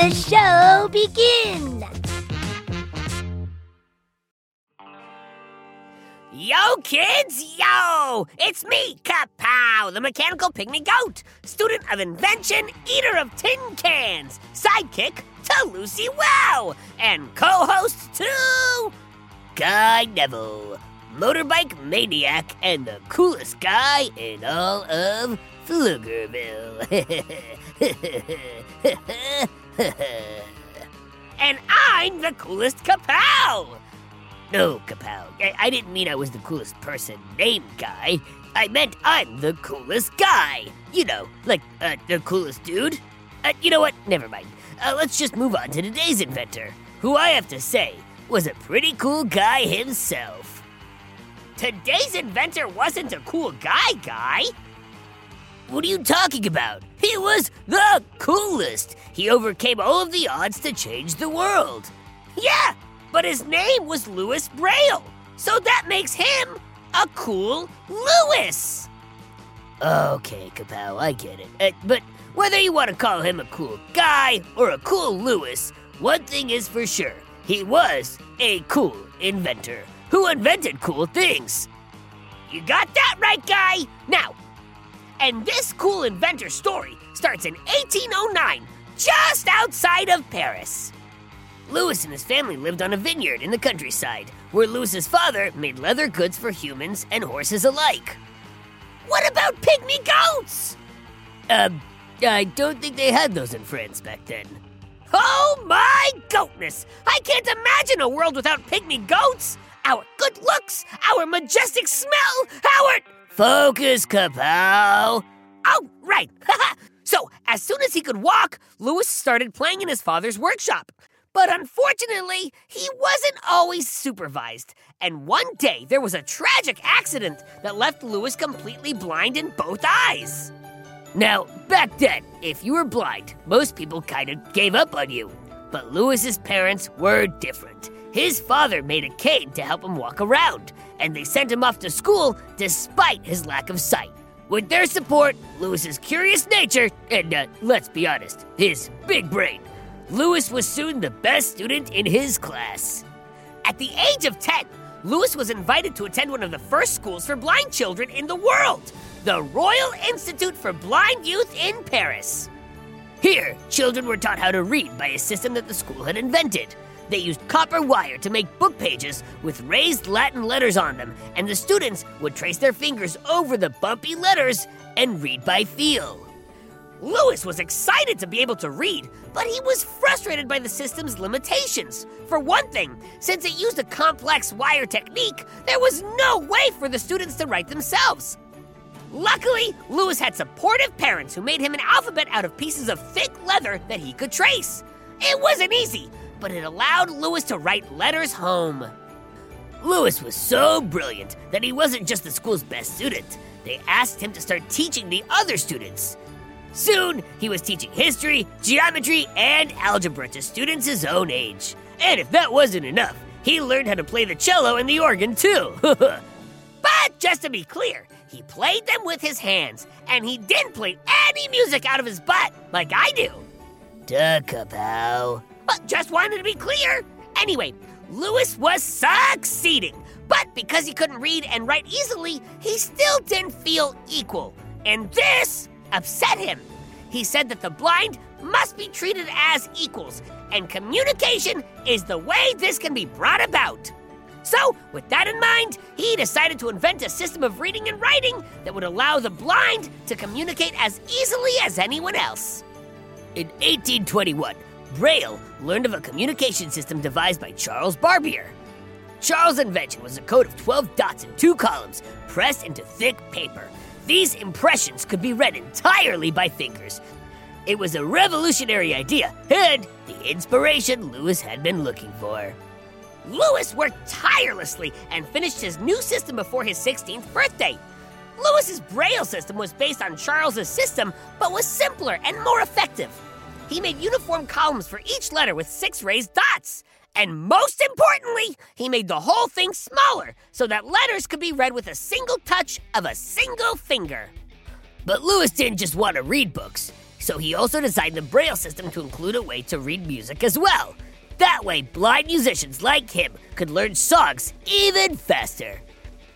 The show begin. Yo, kids! Yo! It's me, Kapow, the mechanical pygmy goat, student of invention, eater of tin cans, sidekick to Lucy Wow, and co host to Guy Neville, motorbike maniac and the coolest guy in all of Pflugerville. and I'm the coolest Kapow! No, Kapow. I, I didn't mean I was the coolest person named Guy. I meant I'm the coolest guy. You know, like uh, the coolest dude. Uh, you know what? Never mind. Uh, let's just move on to today's inventor, who I have to say was a pretty cool guy himself. Today's inventor wasn't a cool guy, guy. What are you talking about? He was the coolest. He overcame all of the odds to change the world. Yeah, but his name was Louis Braille, so that makes him a cool Louis. Okay, Kapow, I get it. Uh, but whether you want to call him a cool guy or a cool Louis, one thing is for sure he was a cool inventor who invented cool things. You got that right, guy? Now, and this cool inventor story starts in 1809, just outside of Paris. Louis and his family lived on a vineyard in the countryside, where Louis's father made leather goods for humans and horses alike. What about pygmy goats? Um, I don't think they had those in France back then. Oh my goatness! I can't imagine a world without pygmy goats! Our good looks, our majestic smell, our. Focus, Kapow! Oh, right! so, as soon as he could walk, Louis started playing in his father's workshop. But unfortunately, he wasn't always supervised. And one day, there was a tragic accident that left Louis completely blind in both eyes. Now, back then, if you were blind, most people kind of gave up on you. But Louis's parents were different. His father made a cane to help him walk around, and they sent him off to school despite his lack of sight. With their support, Louis's curious nature, and uh, let's be honest, his big brain, Louis was soon the best student in his class. At the age of 10, Louis was invited to attend one of the first schools for blind children in the world, the Royal Institute for Blind Youth in Paris. Here, children were taught how to read by a system that the school had invented. They used copper wire to make book pages with raised Latin letters on them, and the students would trace their fingers over the bumpy letters and read by feel. Louis was excited to be able to read, but he was frustrated by the system's limitations. For one thing, since it used a complex wire technique, there was no way for the students to write themselves. Luckily, Louis had supportive parents who made him an alphabet out of pieces of thick leather that he could trace. It wasn't easy, but it allowed Louis to write letters home. Louis was so brilliant that he wasn't just the school's best student. They asked him to start teaching the other students. Soon, he was teaching history, geometry, and algebra to students his own age. And if that wasn't enough, he learned how to play the cello and the organ too. but just to be clear, he played them with his hands, and he didn't play any music out of his butt like I do. Duh, Kapow. But just wanted to be clear. Anyway, Louis was succeeding, but because he couldn't read and write easily, he still didn't feel equal. And this upset him. He said that the blind must be treated as equals, and communication is the way this can be brought about. So, with that in mind, he decided to invent a system of reading and writing that would allow the blind to communicate as easily as anyone else. In 1821, Braille learned of a communication system devised by Charles Barbier. Charles' invention was a code of 12 dots in two columns pressed into thick paper. These impressions could be read entirely by fingers. It was a revolutionary idea and the inspiration Louis had been looking for. Louis worked tirelessly and finished his new system before his 16th birthday. Louis's Braille system was based on Charles's system, but was simpler and more effective. He made uniform columns for each letter with six raised dots. And most importantly, he made the whole thing smaller so that letters could be read with a single touch of a single finger. But Louis didn't just want to read books, so he also designed the Braille system to include a way to read music as well. That way, blind musicians like him could learn songs even faster.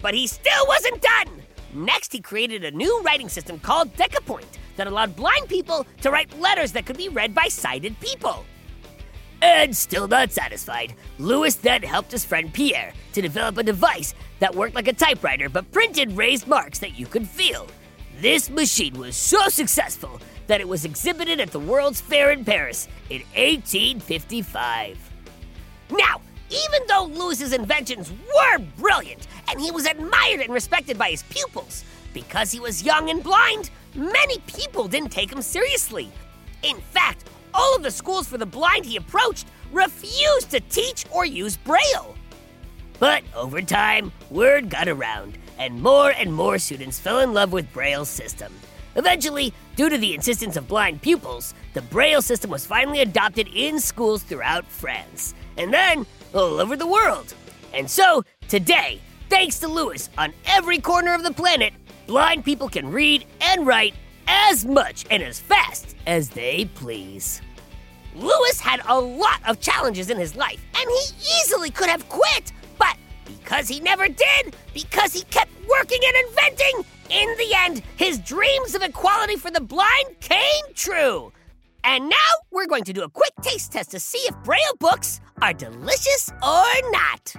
But he still wasn't done! Next, he created a new writing system called Decapoint that allowed blind people to write letters that could be read by sighted people. And still not satisfied, Louis then helped his friend Pierre to develop a device that worked like a typewriter but printed raised marks that you could feel. This machine was so successful that it was exhibited at the World's Fair in Paris in 1855. Now, even though Louis's inventions were brilliant and he was admired and respected by his pupils, because he was young and blind, many people didn't take him seriously. In fact, all of the schools for the blind he approached refused to teach or use Braille. But over time, word got around, and more and more students fell in love with Braille's system. Eventually, due to the insistence of blind pupils, the Braille system was finally adopted in schools throughout France, and then all over the world. And so, today, thanks to Louis, on every corner of the planet, blind people can read and write as much and as fast as they please. Louis had a lot of challenges in his life, and he easily could have quit, but because he never did, because he kept working and inventing, in the end, his dreams of equality for the blind came true. And now we're going to do a quick taste test to see if Braille books are delicious or not.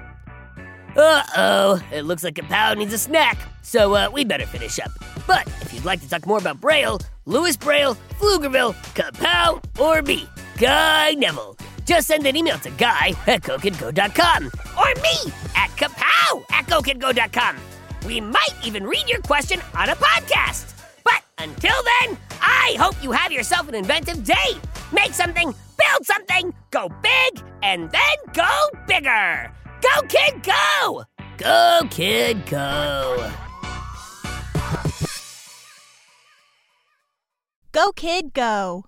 Uh oh, it looks like Kapow needs a snack, so uh, we better finish up. But you'd like to talk more about Braille, Louis Braille, Pflugerville, Kapow, or me, Guy Neville, just send an email to guy at gokidgo.com or me at kapow at gokidgo.com. We might even read your question on a podcast. But until then, I hope you have yourself an inventive day. Make something, build something, go big, and then go bigger. Go, kid, go! Go, kid, go. Go, kid, go.